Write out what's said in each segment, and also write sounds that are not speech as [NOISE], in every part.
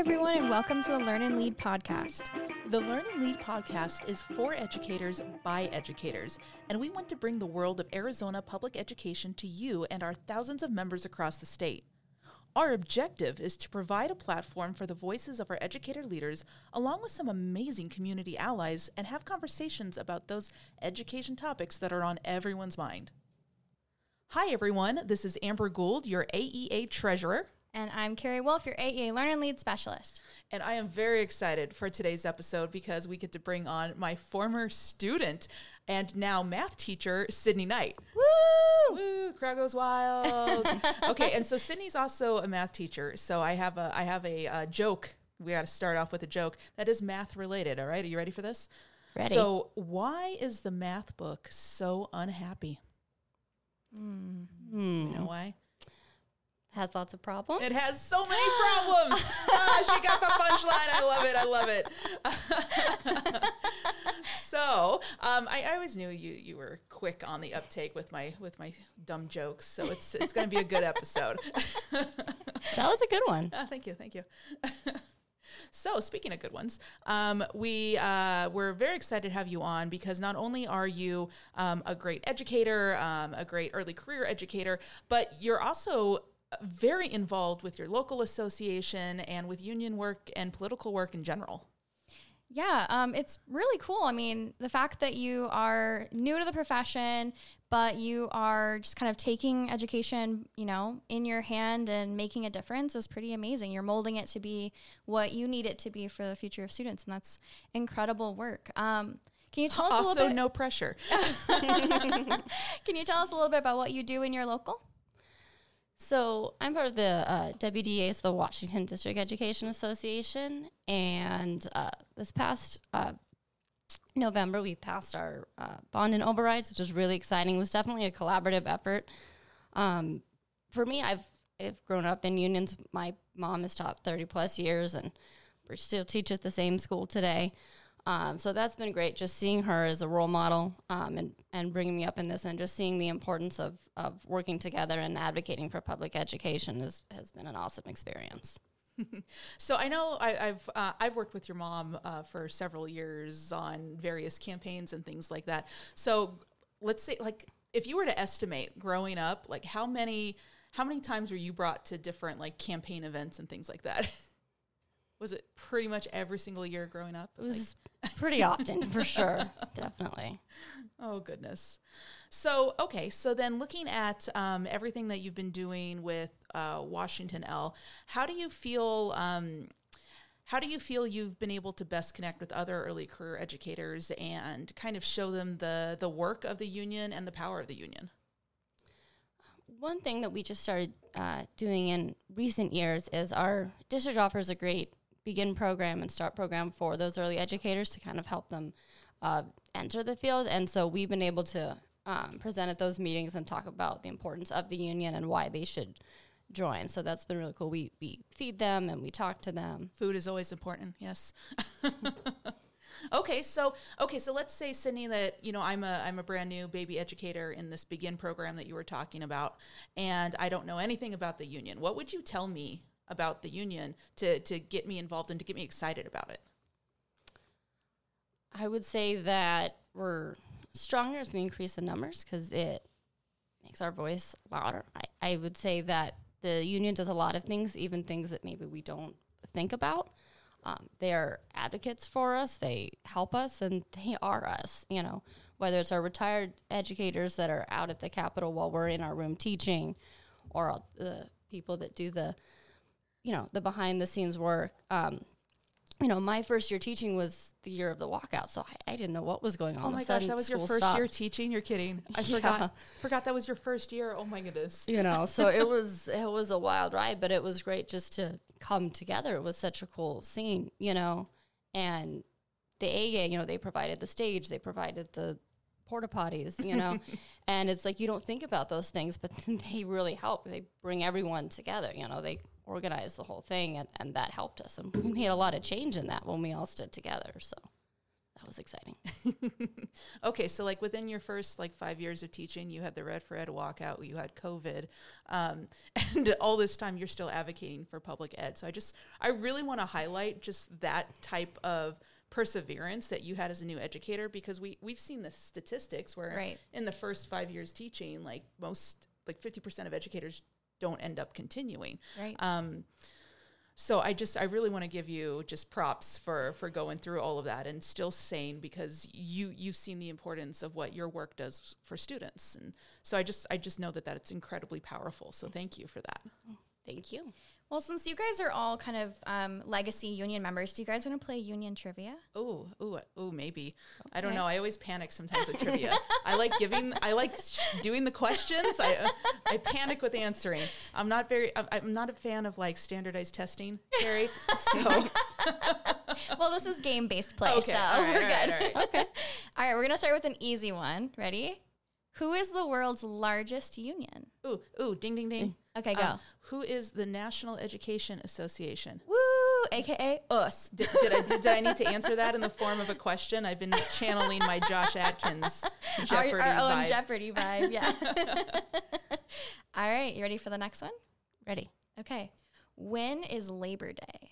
everyone, and welcome to the Learn and Lead podcast. The Learn and Lead podcast is for educators by educators, and we want to bring the world of Arizona public education to you and our thousands of members across the state. Our objective is to provide a platform for the voices of our educator leaders, along with some amazing community allies, and have conversations about those education topics that are on everyone's mind. Hi, everyone. This is Amber Gould, your AEA treasurer. And I'm Carrie Wolf, your AEA Learn and Lead specialist. And I am very excited for today's episode because we get to bring on my former student and now math teacher, Sydney Knight. Woo! Woo! Crowd goes wild. [LAUGHS] okay, and so Sydney's also a math teacher. So I have a I have a, a joke. We got to start off with a joke that is math related. All right, are you ready for this? Ready. So why is the math book so unhappy? Mm. You know why? Has lots of problems. It has so many [GASPS] problems. Ah, she got the punchline. I love it. I love it. [LAUGHS] so um, I, I always knew you you were quick on the uptake with my with my dumb jokes. So it's it's going to be a good episode. [LAUGHS] that was a good one. Ah, thank you. Thank you. [LAUGHS] So, speaking of good ones, um, we uh, we're very excited to have you on because not only are you um, a great educator, um, a great early career educator, but you're also very involved with your local association and with union work and political work in general. Yeah, um, it's really cool. I mean, the fact that you are new to the profession, but you are just kind of taking education, you know, in your hand and making a difference is pretty amazing. You're molding it to be what you need it to be for the future of students, and that's incredible work. Um, can you tell us also, a little bit? no pressure. [LAUGHS] can you tell us a little bit about what you do in your local? So I'm part of the uh, WDA, so the Washington District Education Association, and uh, this past uh, November we passed our uh, bond and overrides, which was really exciting. It was definitely a collaborative effort. Um, for me, I've I've grown up in unions. My mom has taught 30 plus years, and we still teach at the same school today. Um, so that's been great, just seeing her as a role model um, and, and bringing me up in this and just seeing the importance of, of working together and advocating for public education is, has been an awesome experience. [LAUGHS] so I know I, have uh, I've worked with your mom uh, for several years on various campaigns and things like that. So let's say like if you were to estimate growing up, like how many how many times were you brought to different like campaign events and things like that? [LAUGHS] was it pretty much every single year growing up? It was like [LAUGHS] pretty often, for sure. Definitely. [LAUGHS] Oh, goodness. So, okay. So, then looking at um, everything that you've been doing with uh, Washington L, how do you feel? Um, how do you feel you've been able to best connect with other early career educators and kind of show them the the work of the union and the power of the union? One thing that we just started uh, doing in recent years is our district offers a great begin program and start program for those early educators to kind of help them uh, enter the field. And so we've been able to um, present at those meetings and talk about the importance of the union and why they should join. So that's been really cool. We, we feed them and we talk to them. Food is always important, yes. [LAUGHS] okay, so okay, so let's say Sydney that you know I'm a I'm a brand new baby educator in this begin program that you were talking about, and I don't know anything about the union. What would you tell me about the union to to get me involved and to get me excited about it? I would say that we're stronger as we increase the numbers because it makes our voice louder. I, I would say that the union does a lot of things, even things that maybe we don't think about. Um, they are advocates for us, they help us, and they are us. You know, whether it's our retired educators that are out at the Capitol while we're in our room teaching, or the people that do the you know the behind the scenes work. Um, you know my first year teaching was the year of the walkout so i, I didn't know what was going on. Oh my gosh that was your first stopped. year teaching? You're kidding. I [LAUGHS] yeah. forgot forgot that was your first year. Oh my goodness. You know so it [LAUGHS] was it was a wild ride but it was great just to come together. It was such a cool scene you know and the AEA, you know, they provided the stage, they provided the porta potties, you know, [LAUGHS] and it's like you don't think about those things, but they really help. They bring everyone together, you know, they organize the whole thing, and, and that helped us. And we made a lot of change in that when we all stood together. So that was exciting. [LAUGHS] okay, so like within your first like five years of teaching, you had the Red for Ed walkout, you had COVID, um, [LAUGHS] and all this time you're still advocating for public ed. So I just, I really want to highlight just that type of perseverance that you had as a new educator because we we've seen the statistics where Right. in the first five years teaching, like most, like fifty percent of educators don't end up continuing. Right. Um, so I just I really want to give you just props for for going through all of that and still sane because you you've seen the importance of what your work does for students and so I just I just know that that it's incredibly powerful so thank you for that. Thank you. Well, since you guys are all kind of um, legacy union members, do you guys want to play union trivia? Oh oh oh maybe I don't know I always panic sometimes with trivia. [LAUGHS] I like giving I like sh- doing the questions. I uh, I panic with answering. I'm not very I'm, I'm not a fan of like standardized testing, Carrie. So [LAUGHS] well, this is game based play, okay, so right, we're all right, good. all right. [LAUGHS] okay. All right, we're gonna start with an easy one. Ready? Who is the world's largest union? Ooh ooh ding ding ding. Okay, go. Uh, who is the National Education Association? Woo, aka us. [LAUGHS] Did, did, I, did, did I need to answer that in the form of a question? I've been channeling my Josh Atkins [LAUGHS] Our, Jeopardy our own vibe. Jeopardy vibe. Yeah. [LAUGHS] All right, you ready for the next one? Ready? Okay. When is Labor Day?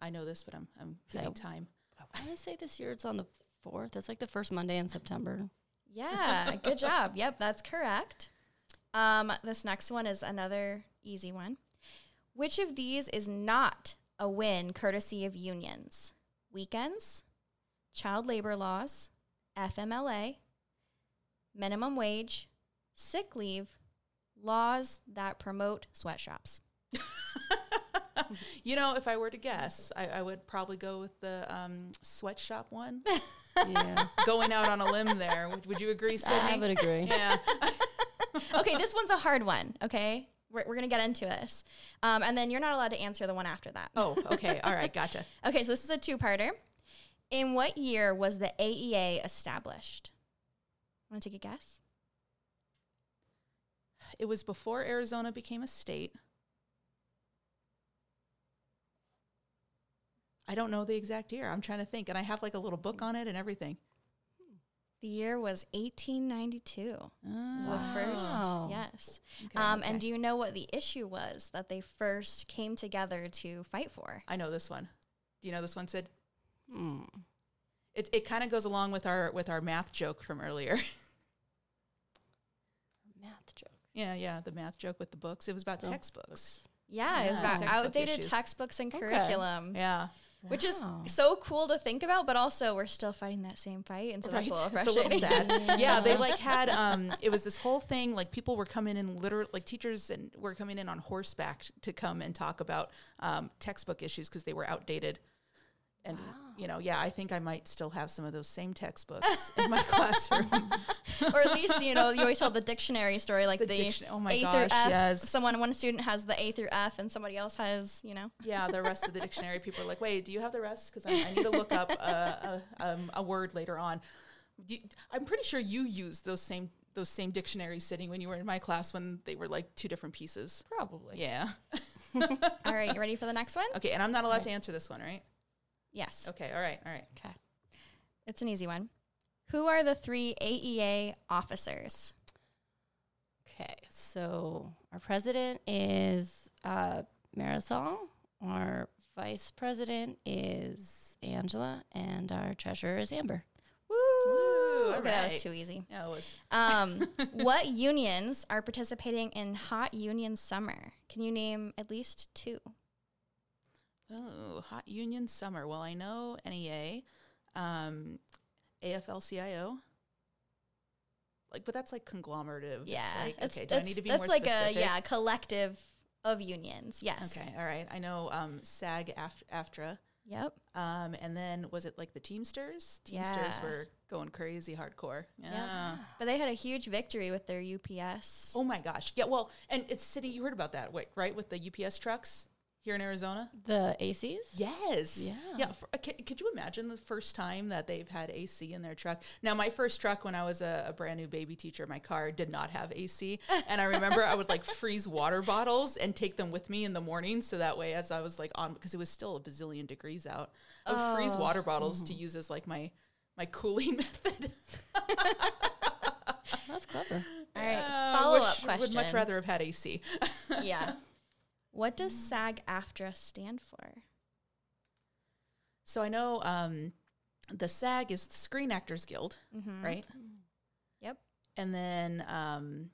I know this, but I'm I'm Okay. giving time. I want to say this year it's on the fourth. It's like the first Monday in September. Yeah, [LAUGHS] good job. Yep, that's correct. Um, this next one is another easy one. Which of these is not a win courtesy of unions? Weekends, child labor laws, FMLA, minimum wage, sick leave, laws that promote sweatshops. [LAUGHS] You know, if I were to guess, I, I would probably go with the um, sweatshop one. Yeah, [LAUGHS] Going out on a limb there. Would, would you agree, Sydney? I would agree. [LAUGHS] yeah. okay, this one's a hard one. Okay, we're, we're gonna get into this, um, and then you're not allowed to answer the one after that. Oh, okay. All right. Gotcha. Okay, so this is a two-parter. In what year was the AEA established? Want to take a guess? It was before Arizona became a state. I don't know the exact year. I'm trying to think. And I have like a little book on it and everything. The year was 1892. Was the Ah, first, yes. okay, um, okay. And do you know what the issue was that they first came together to fight for? I know this one. Do you know this one, Sid? Hmm. It it kind of goes along with our with our math joke from earlier. [LAUGHS] Math joke. yeah, yeah, the math joke with the books. It was about Oh, textbooks. Yeah, it was about textbook outdated issues. textbooks and Okay. curriculum. Yeah, Which is so cool to think about, but also we're still fighting that same fight, and so that's a little [LAUGHS] It's a little frustrating. sad. [LAUGHS] yeah, they like had um it was this whole thing like people were coming in literally like teachers and were coming in on horseback to come and talk about um, textbook issues because they were outdated. And you know, yeah, I think I might still have some of those same textbooks in my [LAUGHS] classroom. or at least you know you always tell the dictionary story like The the, diction- oh my A gosh, through F. yes. Someone one student has the A through F, and somebody else has you know. yeah, the rest of the dictionary people are like, "Wait, do you have the rest? Because I, I need to look up a, a, um, a word later on." You, I'm pretty sure you used those same those same dictionaries sitting when you were in my class when they were like two different pieces. Probably. Yeah. [LAUGHS] All right, you ready for the next one? Okay, and I'm not allowed Okay. to answer this one, right? Yes, Okay, all right, all right. Okay. it's an easy one. Who are the three AEA officers? Okay. So our president is uh, Marisol. Our vice president is Angela, and our treasurer is Amber. Woo! Woo, okay, that was too easy. Yeah, it was. Um, [LAUGHS] what unions are participating in Hot Union Summer? Can you name at least two? Oh, hot union summer. Well, I know NEA, um, AFL-CIO. Like, but that's like conglomerative. It's Yeah, like, it's, okay, do I need to be more specific? that's more like specific? a yeah collective of unions. Yes. Okay, all right. I know um, SAG Af- AFTRA. Yep. Um, and then was it like the Teamsters? Teamsters Yeah. were going crazy hardcore. Yeah. Yeah. But they had a huge victory with their UPS. Oh my gosh. Yeah. Well, and it's city. You heard about that, wait, right? With the UPS trucks. Here in Arizona? The ACs? Yes. Yeah. Yeah. For, c- could you imagine the first time that they've had AC in their truck? Now, my first truck when I was a, a brand new baby teacher, my car did not have AC. [LAUGHS] And I remember I would like freeze water bottles and take them with me in the morning. So that way, as I was like on, because it was still a bazillion degrees out, I would freeze Oh. water bottles to use as like my, my cooling [LAUGHS] method. That's clever. [LAUGHS] All right. Uh, Follow up question. Would much rather have had AC. yeah. What does SAG AFTRA stand for? So I know um, the SAG is the Screen Actors Guild, Mm-hmm. right? Yep. And then um,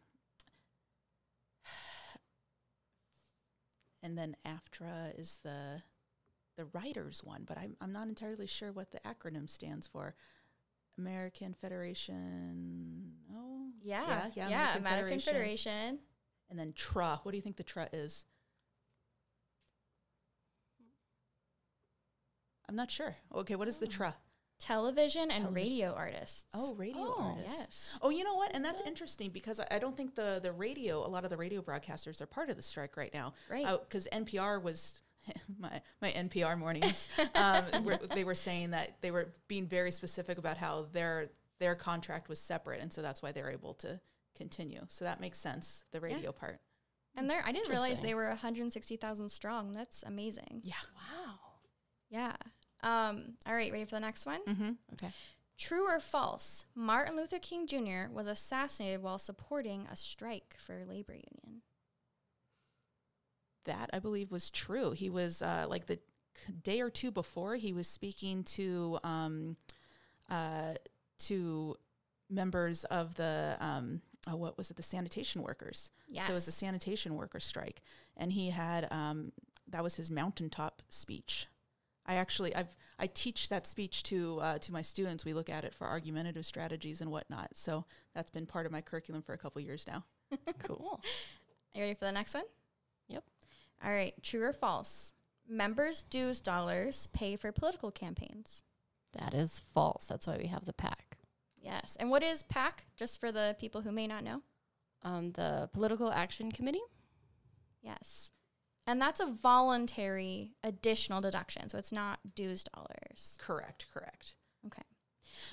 and then AFTRA is the the writers one, but I'm I'm not entirely sure what the acronym stands for. American Federation. Oh, Yeah. yeah, Yeah. yeah. American, Federation. And then TRA. What do you think the TRA is? I'm not sure. Okay, what is the TRA? Television and radio artists. Oh, radio Oh, artists. yes. Oh, you know what? And that's interesting because I, I don't think the the radio, a lot of the radio broadcasters are part of the strike right now. Right. Because NPR was [LAUGHS] my my NPR mornings. um, [LAUGHS] were, they were saying that they were being very specific about how their their contract was separate, and so that's why they're able to continue. So that makes sense. The radio part. And there, I didn't realize they were 160,000 strong. That's amazing. Yeah. Wow. Yeah. Um, all right, ready for the next one? Mm-hmm. Okay. True or false? Martin Luther King Jr. was assassinated while supporting a strike for a labor union. that I believe was true. He was uh, like the day or two before he was speaking to um, uh, to members of the um, oh, what was it the sanitation workers. Yes. So it was the sanitation worker strike, and he had um, that was his mountaintop speech. I actually I've I teach that speech to uh, to my students. We look at it for argumentative strategies and whatnot. So that's been part of my curriculum for a couple years now. [LAUGHS] Cool. Are you ready for the next one? Yep. All right. True or false? Members' dues dollars pay for political campaigns. That is false. That's why we have the PAC. Yes. And what is PAC? Just for the people who may not know. Um, the Political Action Committee. Yes. And that's a voluntary additional deduction. So it's not dues dollars. Correct. Correct. Okay.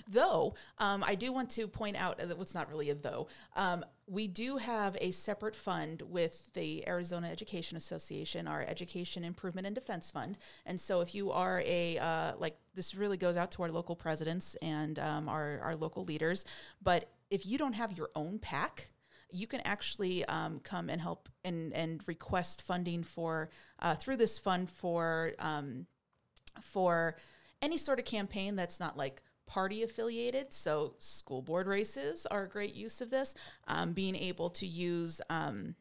Though um, I do want to point out that what's not really a though. Um, we do have a separate fund with the Arizona Education Association, our Education Improvement and Defense Fund. And so, if you are a uh, like, this really goes out to our local presidents and um, our our local leaders. But if you don't have your own PAC, you can actually um, come and help and and request funding for uh, through this fund for um, for any sort of campaign that's not like party affiliated. So school board races are a great use of this. Um, being able to use um,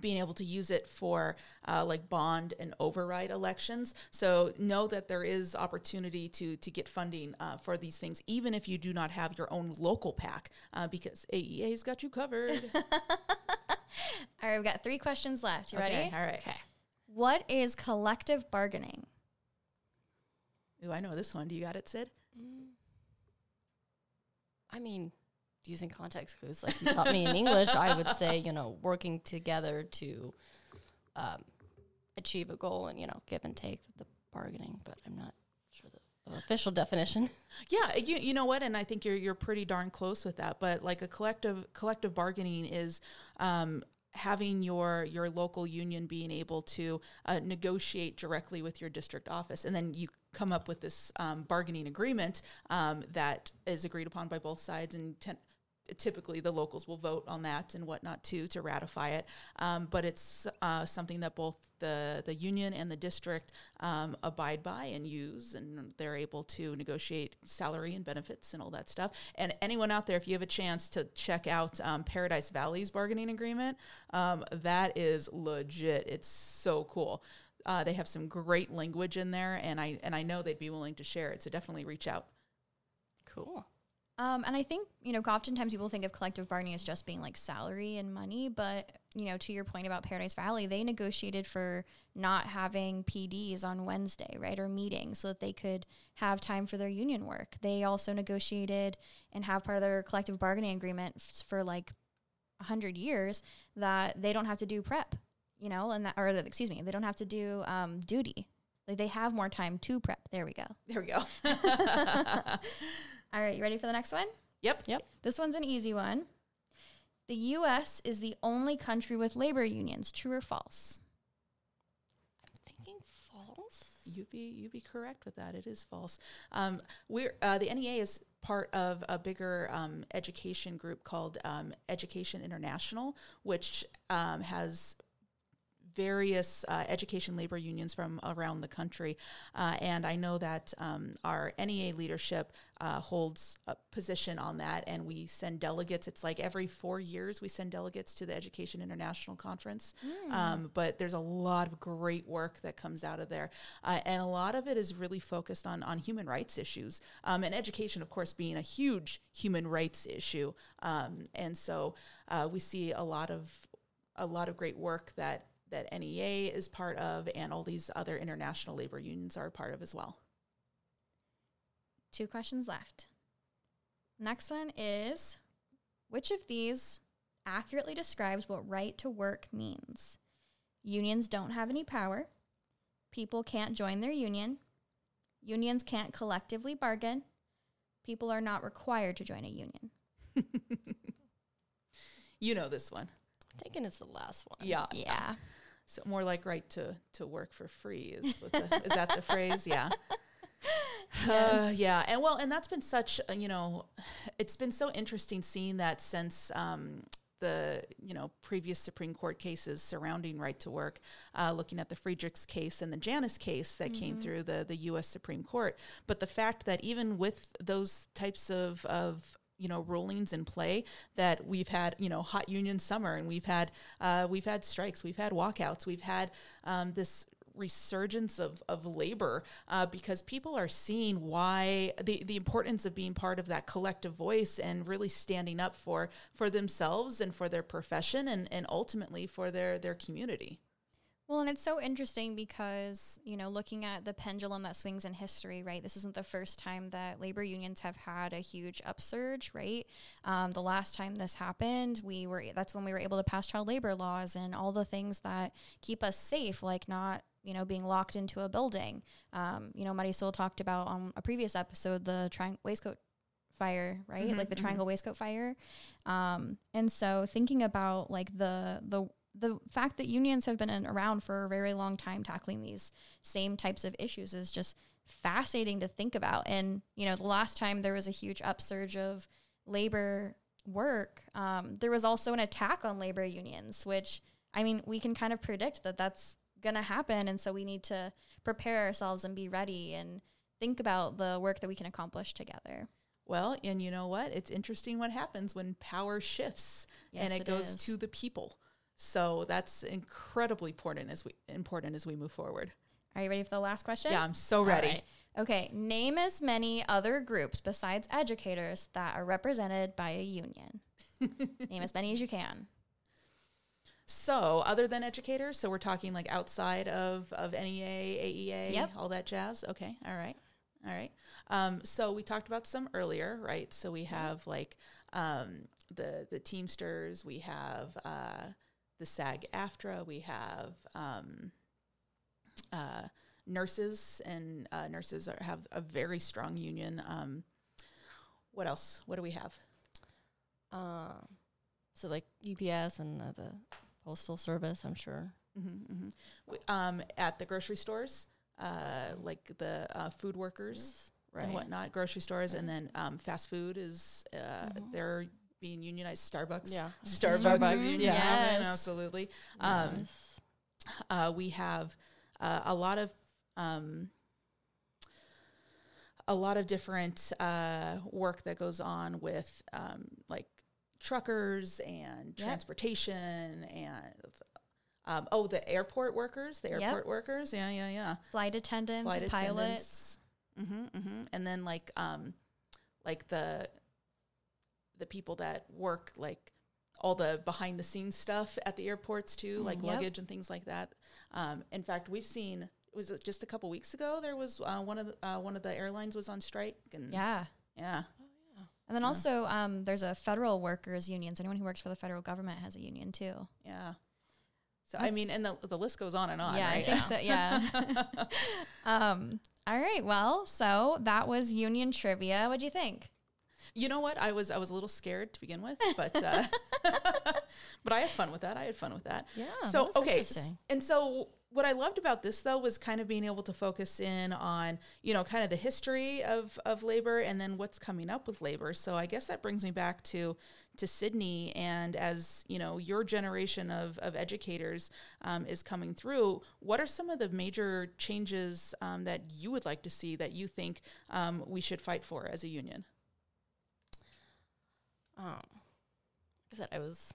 being able to use it for uh, like bond and override elections. So know that there is opportunity to to get funding uh, for these things, even if you do not have your own local PAC, uh, because AEA's got you covered. [LAUGHS] All right. We've got three questions left. You Okay, ready? All right. Okay. What is collective bargaining? Ooh, I know this one. Do you got it, Sid? I mean, using context clues like you taught me in English, I would say, you know, working together to um, achieve a goal and, you know, give and take with the bargaining, but I'm not sure the official definition. Yeah, you you know what, and I think you're you're pretty darn close with that. But like a collective collective bargaining is um, having your your local union being able to uh, negotiate directly with your district office, and then you come up with this um, bargaining agreement um, that is agreed upon by both sides, and ten- typically the locals will vote on that and whatnot too to ratify it. Um, but it's uh, something that both the the union and the district um, abide by and use, and they're able to negotiate salary and benefits and all that stuff. And anyone out there, if you have a chance to check out um, Paradise Valley's bargaining agreement, um, that is legit. It's so cool. Uh, they have some great language in there, and I and I know they'd be willing to share it. So definitely reach out. Cool. Um, and I think, you know, oftentimes people think of collective bargaining as just being like salary and money. But, you know, to your point about Paradise Valley, they negotiated for not having PDs on Wednesday, right? Or meetings so that they could have time for their union work. They also negotiated and have part of their collective bargaining agreement f- for like 100 years that they don't have to do prep. you know, and that, or excuse me, they don't have to do um, duty. Like they have more time to prep. There we go. There we go. [LAUGHS] [LAUGHS] All right, you ready for the next one? yep. Yep. This one's an easy one. The U.S. is the only country with labor unions. True or false? I'm thinking false. You'd be you'd be correct with that. It is false. Um, we're uh, the NEA is part of a bigger um, education group called um, Education International, which um, has various uh, education labor unions from around the country. Uh, and I know that um, our NEA leadership uh, holds a position on that, and we send delegates. It's like every four years we send delegates to the Education International Conference. Um, but there's a lot of great work that comes out of there, uh, and a lot of it is really focused on on human rights issues, um, and education, of course, being a huge human rights issue. Um, and so uh, we see a lot of a lot of great work that that NEA is part of, and all these other international labor unions are a part of as well. Two questions left. Next one is which of these accurately describes what right to work means? Unions don't have any power. People can't join their union. Unions can't collectively bargain. People are not required to join a union. [LAUGHS] You know this one, I'm thinking it's the last one. yeah, Yeah. So more like right to to work for free is what the, is that the phrase? Yeah. [LAUGHS] Uh, yeah, and well, and that's been such a, you know, it's been so interesting seeing that since um, the you know previous Supreme Court cases surrounding right to work, uh, looking at the Friedrichs case and the Janus case that came through the the U.S. Supreme Court. But the fact that even with those types of of you know rulings in play that we've had you know hot union summer and we've had uh, we've had strikes we've had walkouts we've had um, this resurgence of, of labor uh, because people are seeing why the, the importance of being part of that collective voice and really standing up for for themselves and for their profession and, and ultimately for their their community Well, and it's so interesting because, you know, looking at the pendulum that swings in history, right? This isn't the first time that labor unions have had a huge upsurge, right? Um, the last time this happened, we were, that's when we were able to pass child labor laws and all the things that keep us safe, like not, you know, being locked into a building. Um, you know, Marisol talked about on a previous episode the tri- waistcoat fire, right? Like the triangle waistcoat fire. Um, and so thinking about like the the the fact that unions have been around for a very long time tackling these same types of issues is just fascinating to think about. And you know, the last time there was a huge upsurge of labor work, um, there was also an attack on labor unions, which I mean, we can kind of predict that that's going to happen, and so we need to prepare ourselves and be ready and think about the work that we can accomplish together. well and you know what it's interesting what happens when power shifts and it, it goes is. to the people so that's incredibly important as we important as we move forward Are you ready for the last question? yeah i'm so ready right. Okay, name as many other groups besides educators that are represented by a union. [LAUGHS] name as many as you can. So, other than educators, so we're talking like outside of of NEA, AEA, Yep. all that jazz. Okay, all right, all right. Um, so we talked about some earlier, right? So we have like um, the the Teamsters, we have uh, the SAG-AFTRA, we have um, uh, nurses, and uh, nurses are, have a very strong union. Um, what else? What do we have? Uh, so like UPS and uh, the postal service, I'm sure. Mm-hmm, mm-hmm. W- Um, at the grocery stores, uh, like the uh, food workers Right. and whatnot, grocery stores, and then um, fast food is uh, they're being unionized. Starbucks, Yeah. [LAUGHS] Starbucks, Starbucks, yeah. unionized, Yes. absolutely. Um, Yes. uh, we have uh, a lot of um, a lot of different uh, work that goes on with um, like truckers and Yep. transportation and um, oh the airport workers the Yep. airport workers yeah yeah yeah Flight attendants, Flight pilots. hmm hmm and then like um like the the people that work like all the behind the scenes stuff at the airports too like Mm, yep. luggage and things like that um in fact we've seen it was just a couple weeks ago there was uh, one of the uh, one of the airlines was on strike and Yeah. yeah And then also, um, there's a federal workers union. So anyone who works for the federal government has a union too. yeah So I mean, and the, the list goes on and on. yeah, right? I think so. Yeah. [LAUGHS] [LAUGHS] um, all right. Well, so that was union trivia. What do you think? You know what? I was I was a little scared to begin with, but uh, [LAUGHS] but I had fun with that. I had fun with that. Yeah, So that's okay, and so what I loved about this though was kind of being able to focus in on you know kind of the history of of labor and then what's coming up with labor. So I guess that brings me back to to Sydney and as you know your generation of of educators um, is coming through. What are some of the major changes um, that you would like to see that you think um, we should fight for as a union? Um, I said, I was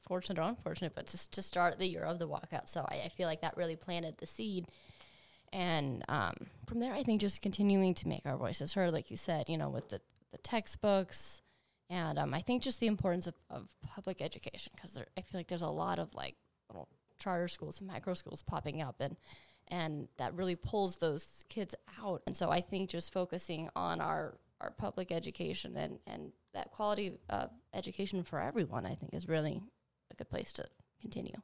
fortunate or unfortunate, but just to start the year of the walkout. So I, I feel like that really planted the seed. And um, from there, I think just continuing to make our voices heard, like you said, you know, with the, the textbooks. And um, I think just the importance of, of public education, because I feel like there's a lot of like little charter schools and micro schools popping up. And and that really pulls those kids out. And so I think just focusing on our our public education and and that quality of education for everyone, I think, is really a good place to continue.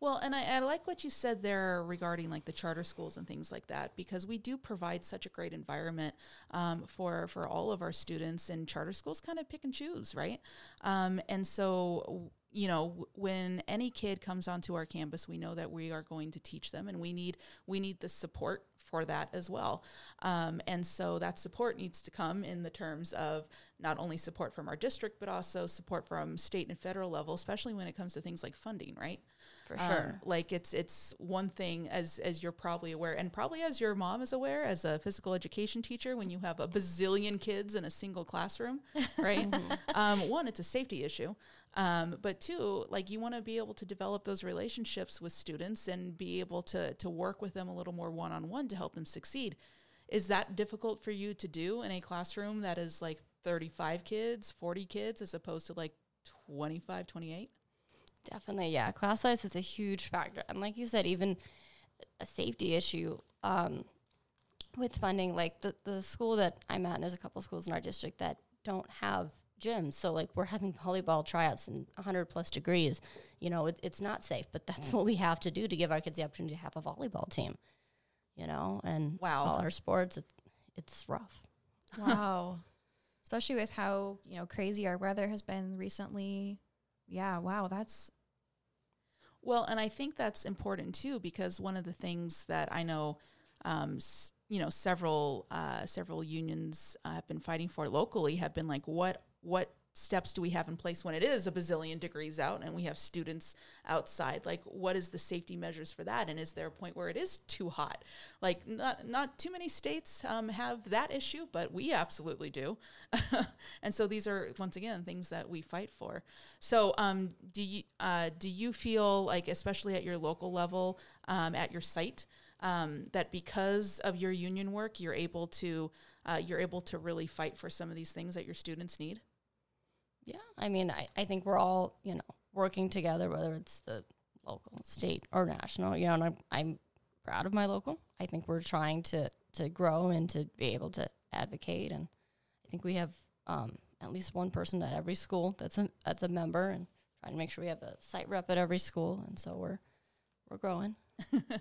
Well, and I, I like what you said there regarding like the charter schools and things like that, because we do provide such a great environment um, for for all of our students, and charter schools kind of pick and choose, right? Um, and so, you know, when any kid comes onto our campus, we know that we are going to teach them, and we need we need the support for that as well. Um, and so that support needs to come in the terms of not only support from our district, but also support from state and federal level, especially when it comes to things like funding, right? For Um, sure. like it's it's one thing as as you're probably aware, and probably as your mom is aware, as a physical education teacher, when you have a bazillion kids in a single classroom, [LAUGHS] right? um, one, it's a safety issue, um, but two, like you want to be able to develop those relationships with students and be able to to work with them a little more one on one to help them succeed. Is that difficult for you to do in a classroom that is like 35 kids, 40 kids, as opposed to like 25, 28? Definitely, yeah. Class size is a huge factor, and like you said, even a safety issue um, with funding. Like the the school that I'm at, and there's a couple schools in our district that don't have gyms. So like we're having volleyball tryouts in 100 plus degrees. You know, it, it's not safe, but that's what we have to do to give our kids the opportunity to have a volleyball team. You know, and Wow. all our sports, it, it's rough. Wow. [LAUGHS] Especially with how, you know, crazy our weather has been recently. Yeah, wow, that's Well, and I think that's important too because one of the things that I know, um, s- you know, several uh, several unions uh, have been fighting for locally have been like, what what steps do we have in place when it is a bazillion degrees out and we have students outside? Like, what is the safety measures for that? And is there a point where it is too hot? Like, not not too many states um, have that issue, but we absolutely do. [LAUGHS] and so these are once again things that we fight for. So, um, do you uh, do you feel like, especially at your local level, um, at your site, um, that because of your union work, you're able to uh, you're able to really fight for some of these things that your students need? Yeah, I mean, I, I think we're all, you know, working together, whether it's the local, state, or national, you know, and I'm, I'm proud of my local. I think we're trying to, to grow and to be able to advocate. And I think we have um, at least one person at every school that's a, that's a member and trying to make sure we have a site rep at every school. And so we're, we're growing. [LAUGHS]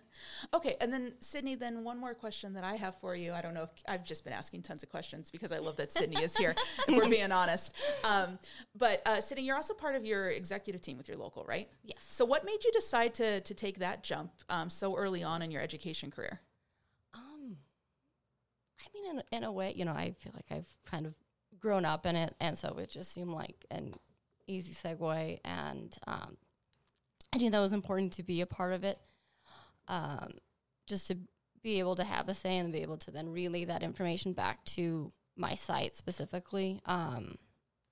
Okay, and then Sydney, then one more question that I have for you. I don't know if I've just been asking tons of questions because I love that Sydney is here. [LAUGHS] if we're being honest, um, but uh, Sydney, you're also part of your executive team with your local, right? Yes. So, what made you decide to to take that jump um, so early on in your education career? Um, I mean, in, in a way, you know, I feel like I've kind of grown up in it, and so it just seemed like an easy segue. And um, I knew that was important to be a part of it, um, just to be able to have a say and be able to then relay that information back to my site specifically. Um,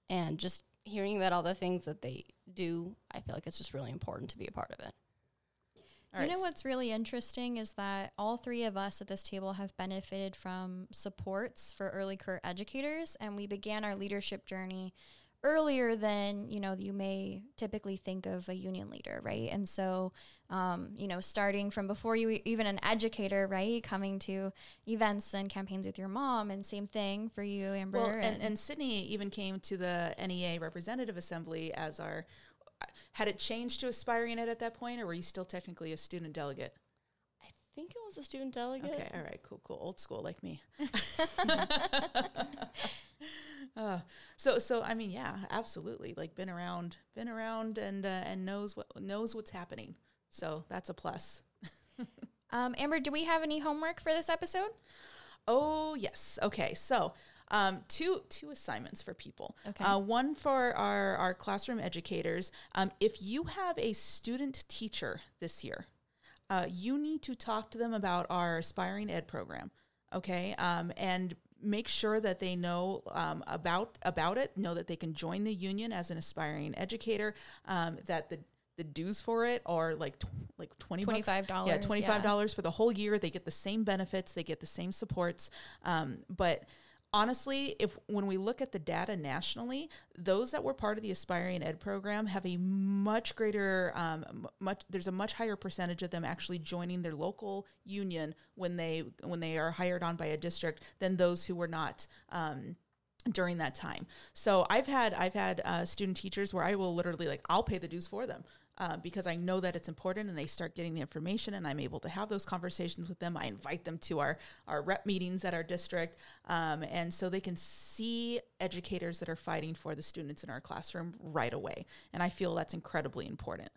and just hearing about all the things that they do, I feel like it's just really important to be a part of it. All you right, know what's really interesting is that all three of us at this table have benefited from supports for early career educators, and we began our leadership journey earlier than you know you may typically think of a union leader, right? And so, um, you know, starting from before you even an educator, right, coming to events and campaigns with your mom, and same thing for you, Amber. Well, and, and Sydney even came to the NEA Representative Assembly as our had it changed to aspiring ed at that point, or were you still technically a student delegate? I think it was a student delegate. Okay, all right, cool, cool, old school like me. [LAUGHS] [LAUGHS] uh, so, so I mean, yeah, absolutely. Like, been around, been around, and uh, and knows what knows what's happening. So that's a plus. [LAUGHS] Um, Amber, do we have any homework for this episode? Oh yes. Okay. So um, two two assignments for people. Okay. Uh, one for our our classroom educators. Um, if you have a student teacher this year, uh, you need to talk to them about our aspiring ed program. Okay. Um, and make sure that they know um, about about it. Know that they can join the union as an aspiring educator. Um, that the the dues for it are like tw- like twenty bucks. $25, Yeah, twenty five dollars for the whole year. They get the same benefits. They get the same supports. Um, but honestly, if when we look at the data nationally, those that were part of the aspiring ed program have a much greater, um, much there's a much higher percentage of them actually joining their local union when they when they are hired on by a district than those who were not. Um, during that time. So I've had I've had uh, student teachers where I will literally like I'll pay the dues for them. Uh, because I know that it's important, and they start getting the information, and I'm able to have those conversations with them. I invite them to our our rep meetings at our district, um, and so they can see educators that are fighting for the students in our classroom right away. And I feel that's incredibly important.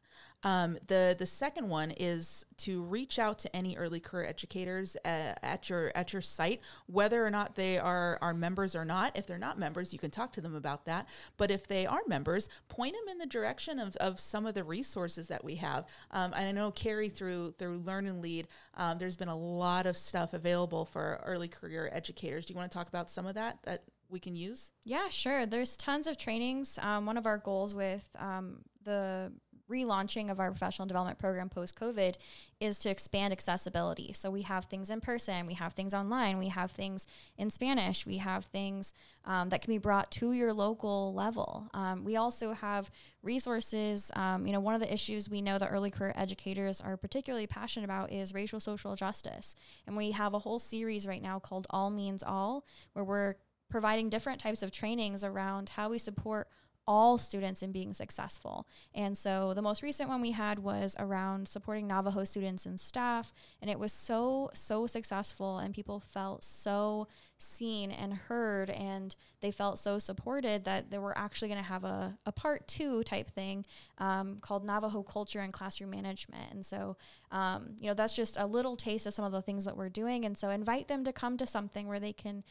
Um, the the second one is to reach out to any early career educators uh, at your at your site, whether or not they are are members or not. If they're not members, you can talk to them about that. But if they are members, point them in the direction of, of some of the resources that we have. Um, and I know Carrie through through Learn and Lead, um, there's been a lot of stuff available for early career educators. Do you want to talk about some of that that we can use? Yeah, sure. There's tons of trainings. Um, one of our goals with um, the relaunching of our professional development program post COVID is to expand accessibility. So we have things in person, we have things online, we have things in Spanish, we have things um, that can be brought to your local level. Um, we also have resources. Um, you know, one of the issues we know that early career educators are particularly passionate about is racial social justice. And we have a whole series right now called All Means All, where we're providing different types of trainings around how we support all students in being successful. And so the most recent one we had was around supporting Navajo students and staff. And it was so, so successful. And people felt so seen and heard. And they felt so supported that they were actually going to have a, a part two type thing um, called Navajo Culture and Classroom Management. And so, um, you know, that's just a little taste of some of the things that we're doing. And so invite them to come to something where they can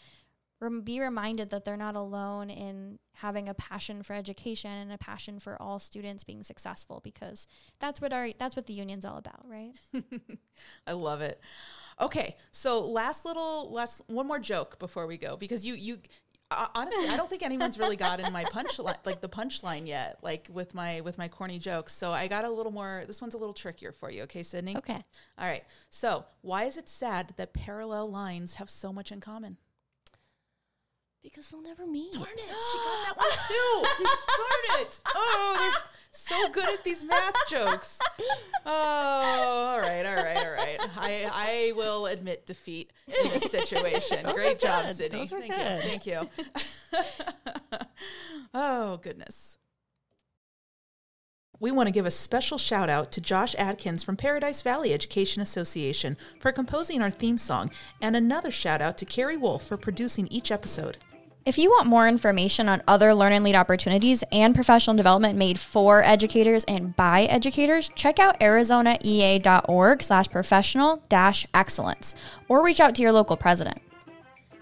rem- be reminded that they're not alone in having a passion for education and a passion for all students being successful because that's what our that's what the union's all about, right? [LAUGHS] I love it. Okay, so last little last one more joke before we go because you you uh, honestly I don't think anyone's really gotten my punchline [LAUGHS] like the punchline yet like with my with my corny jokes. So I got a little more. This one's a little trickier for you. Okay, Sydney. Okay. All right. So why is it sad that parallel lines have so much in common? Because they'll never meet. Darn it, [GASPS] she got that one too. [LAUGHS] Darn it. Oh, they're so good at these math jokes. [LAUGHS] Oh, all right, all right, all right. I, I will admit defeat in this situation. Great job, good. Sydney. Those Thank good. you. Thank you. [LAUGHS] oh, goodness. We want to give a special shout out to Josh Adkins from Paradise Valley Education Association for composing our theme song, and another shout out to Carrie Wolf for producing each episode. If you want more information on other Learn and Lead opportunities and professional development made for educators and by educators, check out arizonaea.org slash professional dash excellence or reach out to your local president.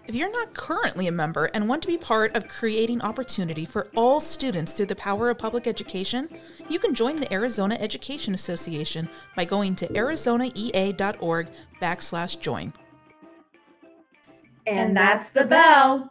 If you're not currently a member and want to be part of creating opportunity for all students through the power of public education, you can join the Arizona Education Association by going to arizonaea.org backslash join. And that's the bell.